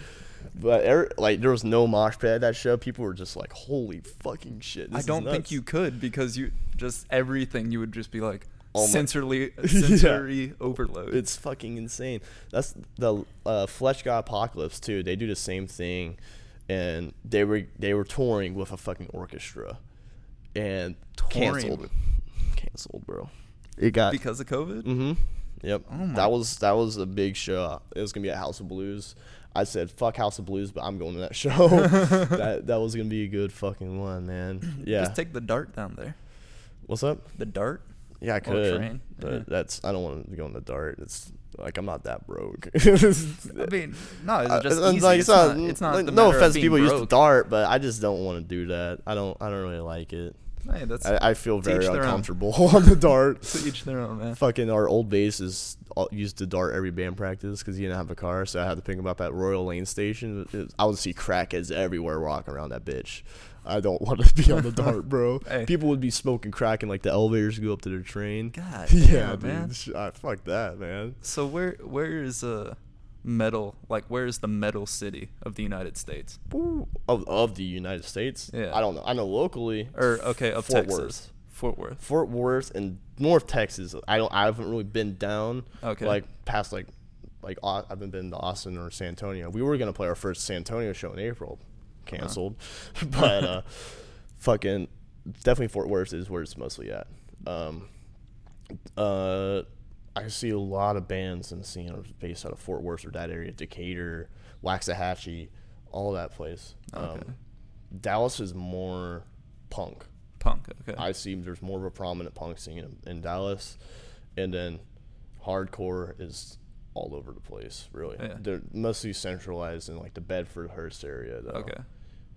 But every, like, there was no mosh pit at that show. People were just like, "Holy fucking shit!" I don't think nuts." you could because you just everything you would just be like Oh my- sensory Yeah. overload. It's fucking insane. That's the uh, Fleshgod Apocalypse too. They do the same thing, and they were they were touring with a fucking orchestra, and Touring canceled. Canceled, bro. It got because of COVID. Mm-hmm. Yep. Oh that was that was a big show. It was gonna be at House of Blues. I said fuck House of Blues, but I'm going to that show. that that was gonna be a good fucking one, man. Yeah. Just take the dart down there. What's up? The dart. Yeah, I could. train, But yeah. that's I don't want to go in the dart. It's like I'm not that broke. I mean, no, it's just Uh, easy. like, it's, not, it's not. like, no offense, people use the dart, but I just don't want to do that. I don't. I don't really like it. Hey, that's I, I feel very each their own. uncomfortable on the dart. to each their own, man. Fucking our old bassist all- used to dart every band practice because he didn't have a car, so I had to pick him up at Royal Lane Station. Was- I would see crackheads everywhere walking around that bitch. I don't want to be on the dart, bro. Hey. People would be smoking crack in like the elevators go up to their train. God, yeah, damn, man. dude. Ah, fuck that, man. So where where is uh metal like where is the metal city of the United States? Ooh, Of, of the United States? Yeah. I don't know. I know locally. Or okay, of Fort Texas. Worth. Fort Worth. Fort Worth and North Texas. I don't. I haven't really been down. Okay. Like past like, like I haven't been to Austin or San Antonio. We were gonna play our first San Antonio show in April, canceled. but uh, fucking definitely Fort Worth is where it's mostly at. Um, uh, I see a lot of bands in the scene are based out of Fort Worth or that area, Decatur, Waxahachie, all that place. Okay. Um, Dallas is more punk. Punk. Okay. I see there's more of a prominent punk scene in, in Dallas, and then hardcore is all over the place. Really, Yeah. they're mostly centralized in like the Bedford Hurst area. Though. Okay.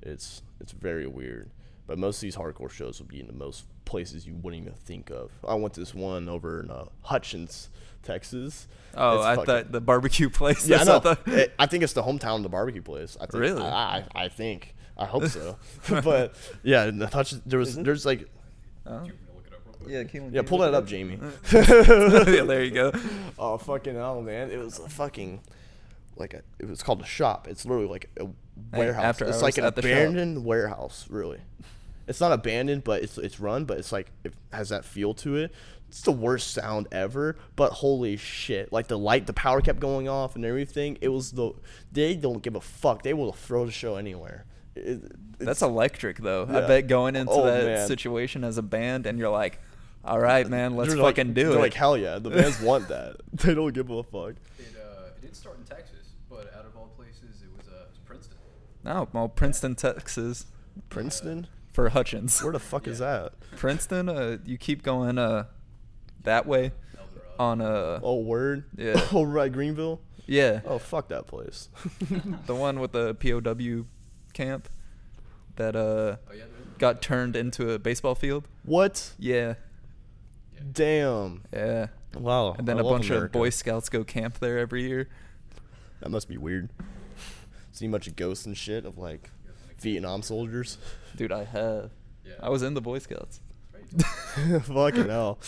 it's it's very weird. But most of these hardcore shows will be in the most places you wouldn't even think of. I went to this one over in uh, Hutchins, Texas. Oh, It's I fucking- thought the barbecue place. Yeah, I know. what I think it's the hometown of the barbecue place. I think, Really? I, I, I think. I hope so. but yeah, in the there was there's like Oh. Yeah, Keelan, yeah, pull that up, Jamie. yeah, there you go. Oh fucking hell, man! It was a fucking like a. It was called a shop. It's literally like a warehouse. after it's hours like an at the shop. abandoned warehouse, really. It's not abandoned, but it's it's run, but it's like it has that feel to it. It's the worst sound ever, but holy shit! Like the light, the power kept going off and everything. It was the they don't give a fuck. They will throw the show anywhere. It, That's electric, though. I Yeah. bet going oh, into Oh, that man. situation as a band, and you're like, "All right, man, let's they're like- fucking do they're it." Like hell yeah, the bands want that. They don't give a fuck. It, uh, it did start in Texas, but out of all places, it was, uh, it was Princeton. no, well, Princeton, Texas, Princeton, for Hutchins. where the fuck is that? Princeton, uh, you keep going uh, that way El Dorado. on a. Oh word. Yeah. Oh right, Greenville. yeah, Oh fuck that place. the one with the POW camp that uh Oh, yeah, got turned into a baseball field. what? Yeah, Damn. yeah. Wow. And then I a love bunch of Boy Scouts go camp there every year. That must be weird. See much of ghosts and shit of like Vietnam soldiers. Dude, I have. Yeah. I was in the Boy Scouts. Right. Fucking hell.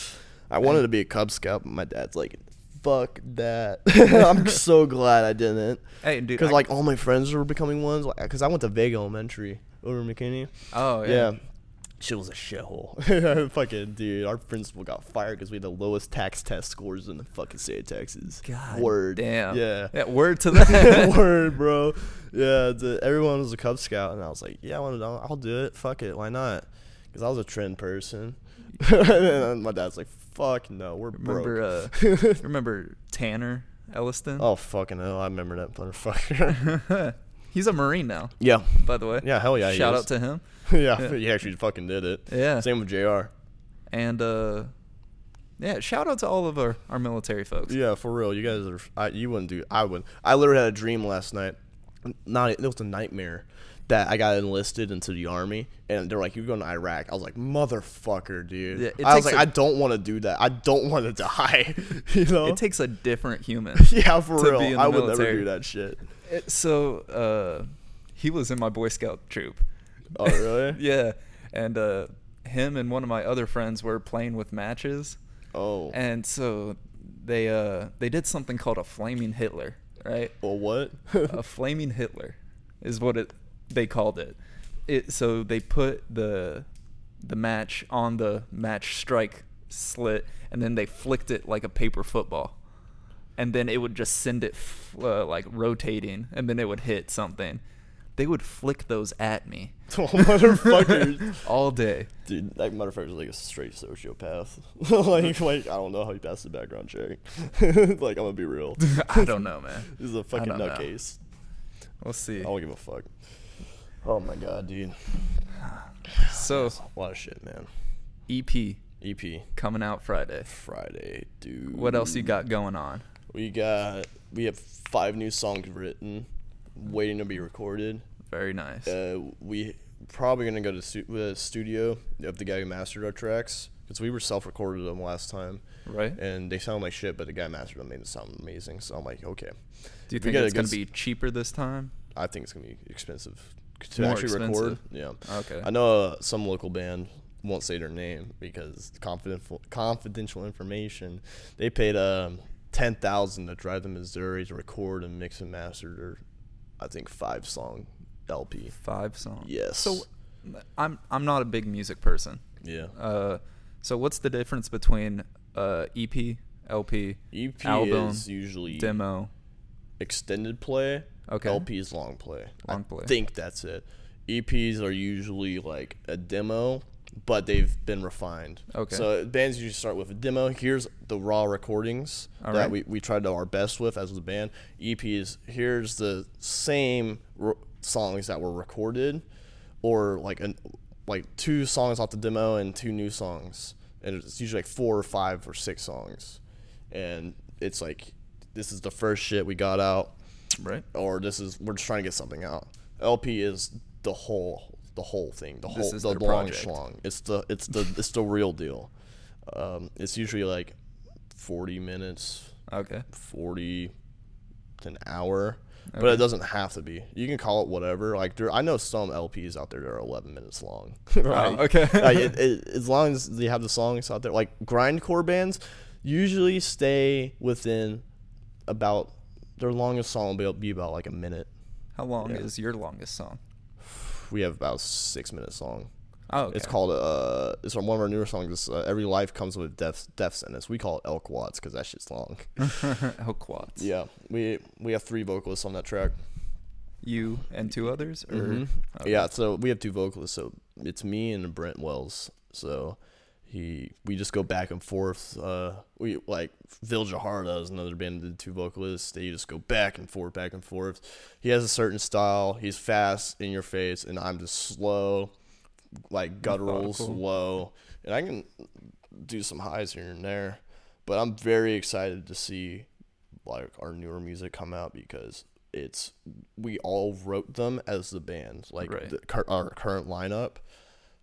I wanted to be a Cub Scout, but my dad's like, fuck that. I'm so glad I didn't. Hey, dude. Because like all my friends were becoming ones. Because I went to Vega Elementary over in McKinney. Oh yeah. Yeah. Shit was a shithole. fucking dude, our principal got fired because we had the lowest tax test scores in the fucking state of Texas. God Word. damn. Yeah. Yeah. Word to that. Word, bro. Yeah, the, everyone was a Cub Scout, and I was like, yeah, I want to. I'll do it. Fuck it. Why not? Because I was a trend person. and my dad's like, fuck no, we're remember broke. uh remember Tanner Elliston? oh fucking hell, I remember that motherfucker. He's a Marine now, yeah, by the way. yeah, hell yeah. Shout out to him. yeah, Yeah. he actually fucking did it. Yeah. Same with Jr. And uh yeah, shout out to all of our, our military folks. Yeah, for real. You guys are. I, you wouldn't do. I would. I literally had a dream last night. Not. It was a nightmare that I got enlisted into the army, and they're like, "You're going to Iraq." I was like, "Motherfucker, dude!" Yeah, I was like, "I don't want to do that. I don't want to die." you know? It takes a different human. yeah, for real. be in the I would never military. do that shit. It- so uh he was in my Boy Scout troop. Oh, really? yeah. And uh him and one of my other friends were playing with matches. Oh. And so they uh they did something called a flaming Hitler, right? well, what? a flaming Hitler is what it they called it. It so they put the the match on the match strike slit and then they flicked it like a paper football. And then it would just send it f- uh, like rotating and then it would hit something. They would flick those at me oh, motherfuckers. all day. Dude, that motherfucker's like a straight sociopath. like, like I don't know how he passed the background check. like, I'm gonna be real. I don't know, man. This is a fucking nutcase. We'll see. I don't give a fuck. Oh my god, dude. So, A lot of shit, man. EP EP coming out Friday. Friday, dude. What else you got going on? We got we have five new songs written, waiting to be recorded. Very nice. Uh, we probably gonna go to stu- the studio of the guy who mastered our tracks because we were self-recorded them last time, right? and they sound like shit, but the guy mastered them made it sound amazing. So I'm like, okay, Do you we think it's gonna be cheaper this time? I think it's gonna be expensive to More actually record. Yeah. Okay. I know uh, some local band won't say their name because confidential confidential information. They paid um ten thousand to drive to Missouri to record and mix and master their, I think five song LP. Five songs. Yes. So I'm I'm not a big music person. Yeah. Uh, so what's the difference between uh, EP, LP, EP album, is usually demo? extended play. Okay. LP is long play. Long play. I think that's it. EPs are usually like a demo, but they've been refined. Okay. So bands usually start with a demo. Here's the raw recordings All that right. we, we tried our best with as a band. EPs, here's the same r- songs that were recorded, or like an like two songs off the demo and two new songs, and it's usually like four or five or six songs, and it's like this is the first shit we got out Right. or this is we're just trying to get something out. LP is the whole the whole thing, the This whole is the long project. schlong. It's the it's the it's the real deal. Um, it's usually like forty minutes, Okay. forty to an hour, but it doesn't have to be. You can call it whatever. Like there, I know some LPs out there that are eleven minutes long. right? Okay. like, it, it, as long as they have the songs out there, like grindcore bands usually stay within about their longest song will be, be about like a minute. How long Yeah. is your longest song? We have about a six minute song. Oh, okay. It's called uh, it's one of our newer songs. It's, uh, Every life comes with death, death sentence. We call it elk watts because that shit's long. elk Elquats. yeah, we we have three vocalists on that track. You and two others? Or Mhm. Okay. Yeah, so we have two vocalists. So it's me and Brent Wells. So he we just go back and forth. Uh, we like Phil Jaharda is another band with two vocalists. They just go back and forth, back and forth. He has a certain style. He's fast in your face, and I'm just slow, like gutturals, Methodical. low, and I can do some highs here and there. But I'm very excited to see like our newer music come out because it's we all wrote them as the band, like Right. the, our current lineup.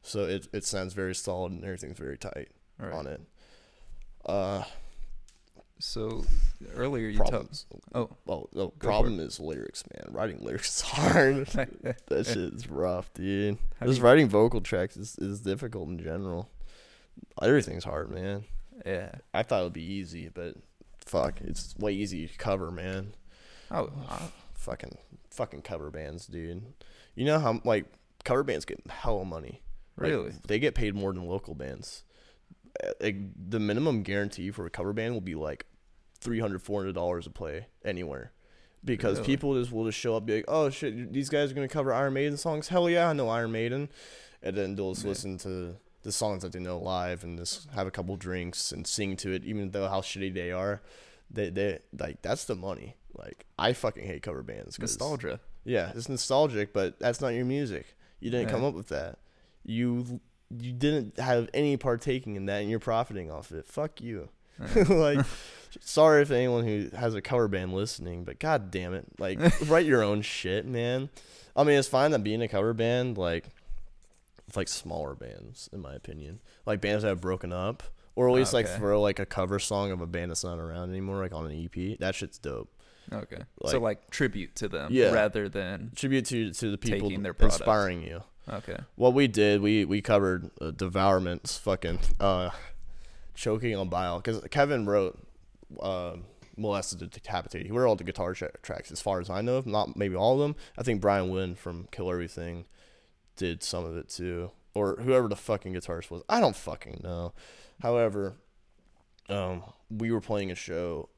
So it it sounds very solid and everything's very tight right. on it. Uh, So earlier you talked. problems. Oh, Well, the for problem is lyrics, man. Writing lyrics is hard. that shit is rough, dude. How Just you- writing vocal tracks is, is difficult in general. Everything's hard, man. yeah. I thought it would be easy, but fuck, it's way easier to cover, man. Oh, uh, Fucking fucking cover bands, dude. You know how like cover bands get hella money. Like, Really? they get paid more than local bands. Like, the minimum guarantee for a cover band will be like 300 dollars a play anywhere. Because Really? people just will just show up and be like, oh shit, these guys are gonna cover Iron Maiden songs. Hell yeah, I know Iron Maiden, and then they'll just Yeah. listen to the songs that they know live and just have a couple drinks and sing to it, even though how shitty they are. They they like that's the money. Like I fucking hate cover bands nostalgia. yeah, it's nostalgic, but that's not your music. You didn't come up with that. You you didn't have any partaking in that, and you're profiting off it. Fuck you. like, sorry if anyone who has a cover band listening, but god damn it, like write your own shit, man. I mean, it's fine that being a cover band, like, it's like smaller bands, in my opinion, like bands that have broken up, or at ah, least like Okay. throw like a cover song of a band that's not around anymore, like on an EP. That shit's dope. Okay. Like- so like tribute to them Yeah. rather than Tribute to to the people Taking their product. inspiring you. Okay. What we did, we we covered uh, Devourment's fucking uh, choking on bile because Kevin wrote uh, Molesting the Decapitated. He wrote all the guitar tra- tracks as far as I know, not maybe all of them. I think Brian Wynn from Kill Everything did some of it too, or whoever the fucking guitarist was. I don't fucking know. However, um, we were playing a show.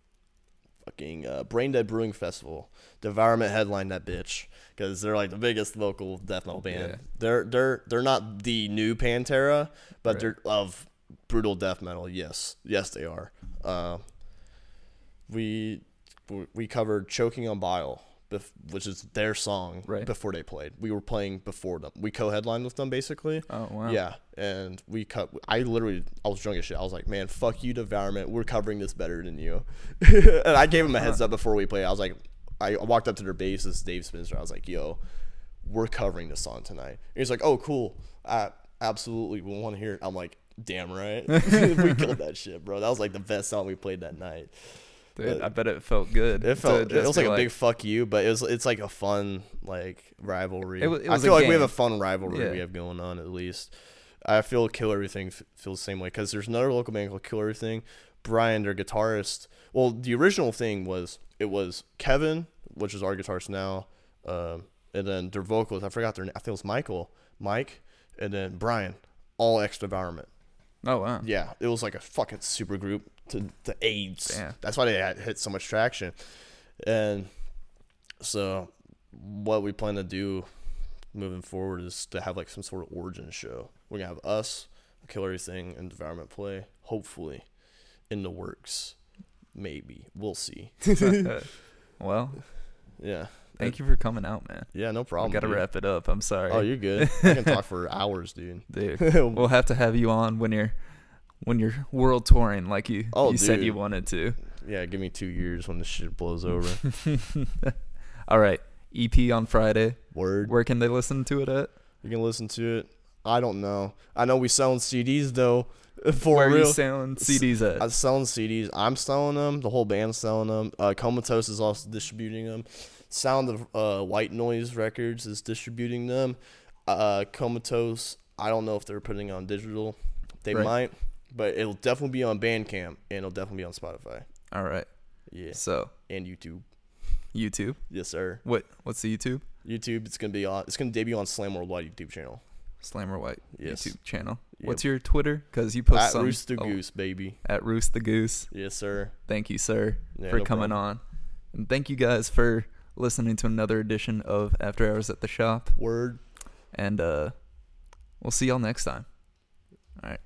Fucking uh, Brain Dead Brewing Festival. Devourment headlined that bitch because they're like the biggest local death metal band. Yeah. They're they're they're not the new Pantera, but Right. they're of brutal death metal. Yes, yes they are. Uh, we we covered "Choking on Bile," bef- which is their song Right. before they played. We were playing before them. We co-headlined with them basically. Oh wow. Yeah, and we cut. I literally, I was drunk as shit. I was like, "Man, fuck you, Devourment. We're covering this better than you." and I gave him a heads up before we played. I was like, I walked up to their bassist, Dave Spencer. I was like, "Yo, we're covering this song tonight." And he's like, "Oh, cool. Uh, absolutely, we want to hear it." I'm like, "Damn right, we killed that shit, bro. That was like the best song we played that night." Dude, I bet it felt good. It felt it was like a big fuck you, but it was it's like a fun like rivalry. It it I was a feel like we have a fun rivalry Yeah. we have going on at least. I feel Kill Everything feels the same way because there's another local band called Kill Everything. Brian, their guitarist. Well, the original thing was it was Kevin, which is our guitarist now, um, and then their vocalist. I forgot their name. I think it was Michael, Mike, and then Brian. All ex Devourment. Oh wow. Yeah, it was like a fucking super group to to AIDS. Damn. That's why they had hit so much traction. And so, what we plan to do moving forward is to have like some sort of origin show. We're gonna have us, Kill Thing, and Devourment play. Hopefully, in the works. Maybe we'll see. well, Yeah. thank you for coming out, man. Yeah, no We problem. gotta dude. wrap it up. I'm sorry. Oh, you're good. I can talk for hours, dude. Dude, we'll have to have you on when you're when you're world touring like you Oh, you said you wanted to. yeah, give me two years when this shit blows over. All right. EP on Friday. Word. Where can they listen to it at? You can listen to it. I don't know. I know we selling CDs though. For Where are real. you selling CDs at? I'm selling CDs. I'm selling them. The whole band's selling them. Uh, Comatose is also distributing them. Sound of uh, White Noise Records is distributing them. Uh, Comatose, I don't know if they're putting on digital. They Right. might, but it'll definitely be on Bandcamp and it'll definitely be on Spotify. All right. Yeah, So and YouTube. YouTube. Yes, sir. What? What's the YouTube? YouTube. It's gonna be on. It's gonna debut on Slam Worldwide YouTube channel. Slammer White Yes. YouTube channel. Yep. What's your Twitter? Because you post At some Roost the oh, Goose, baby. at Roost the Goose. Yes, sir. Thank you, sir, Yeah, for no coming problem. on, and thank you guys for listening to another edition of After Hours at the Shop. Word. And uh, we'll see y'all next time. All right.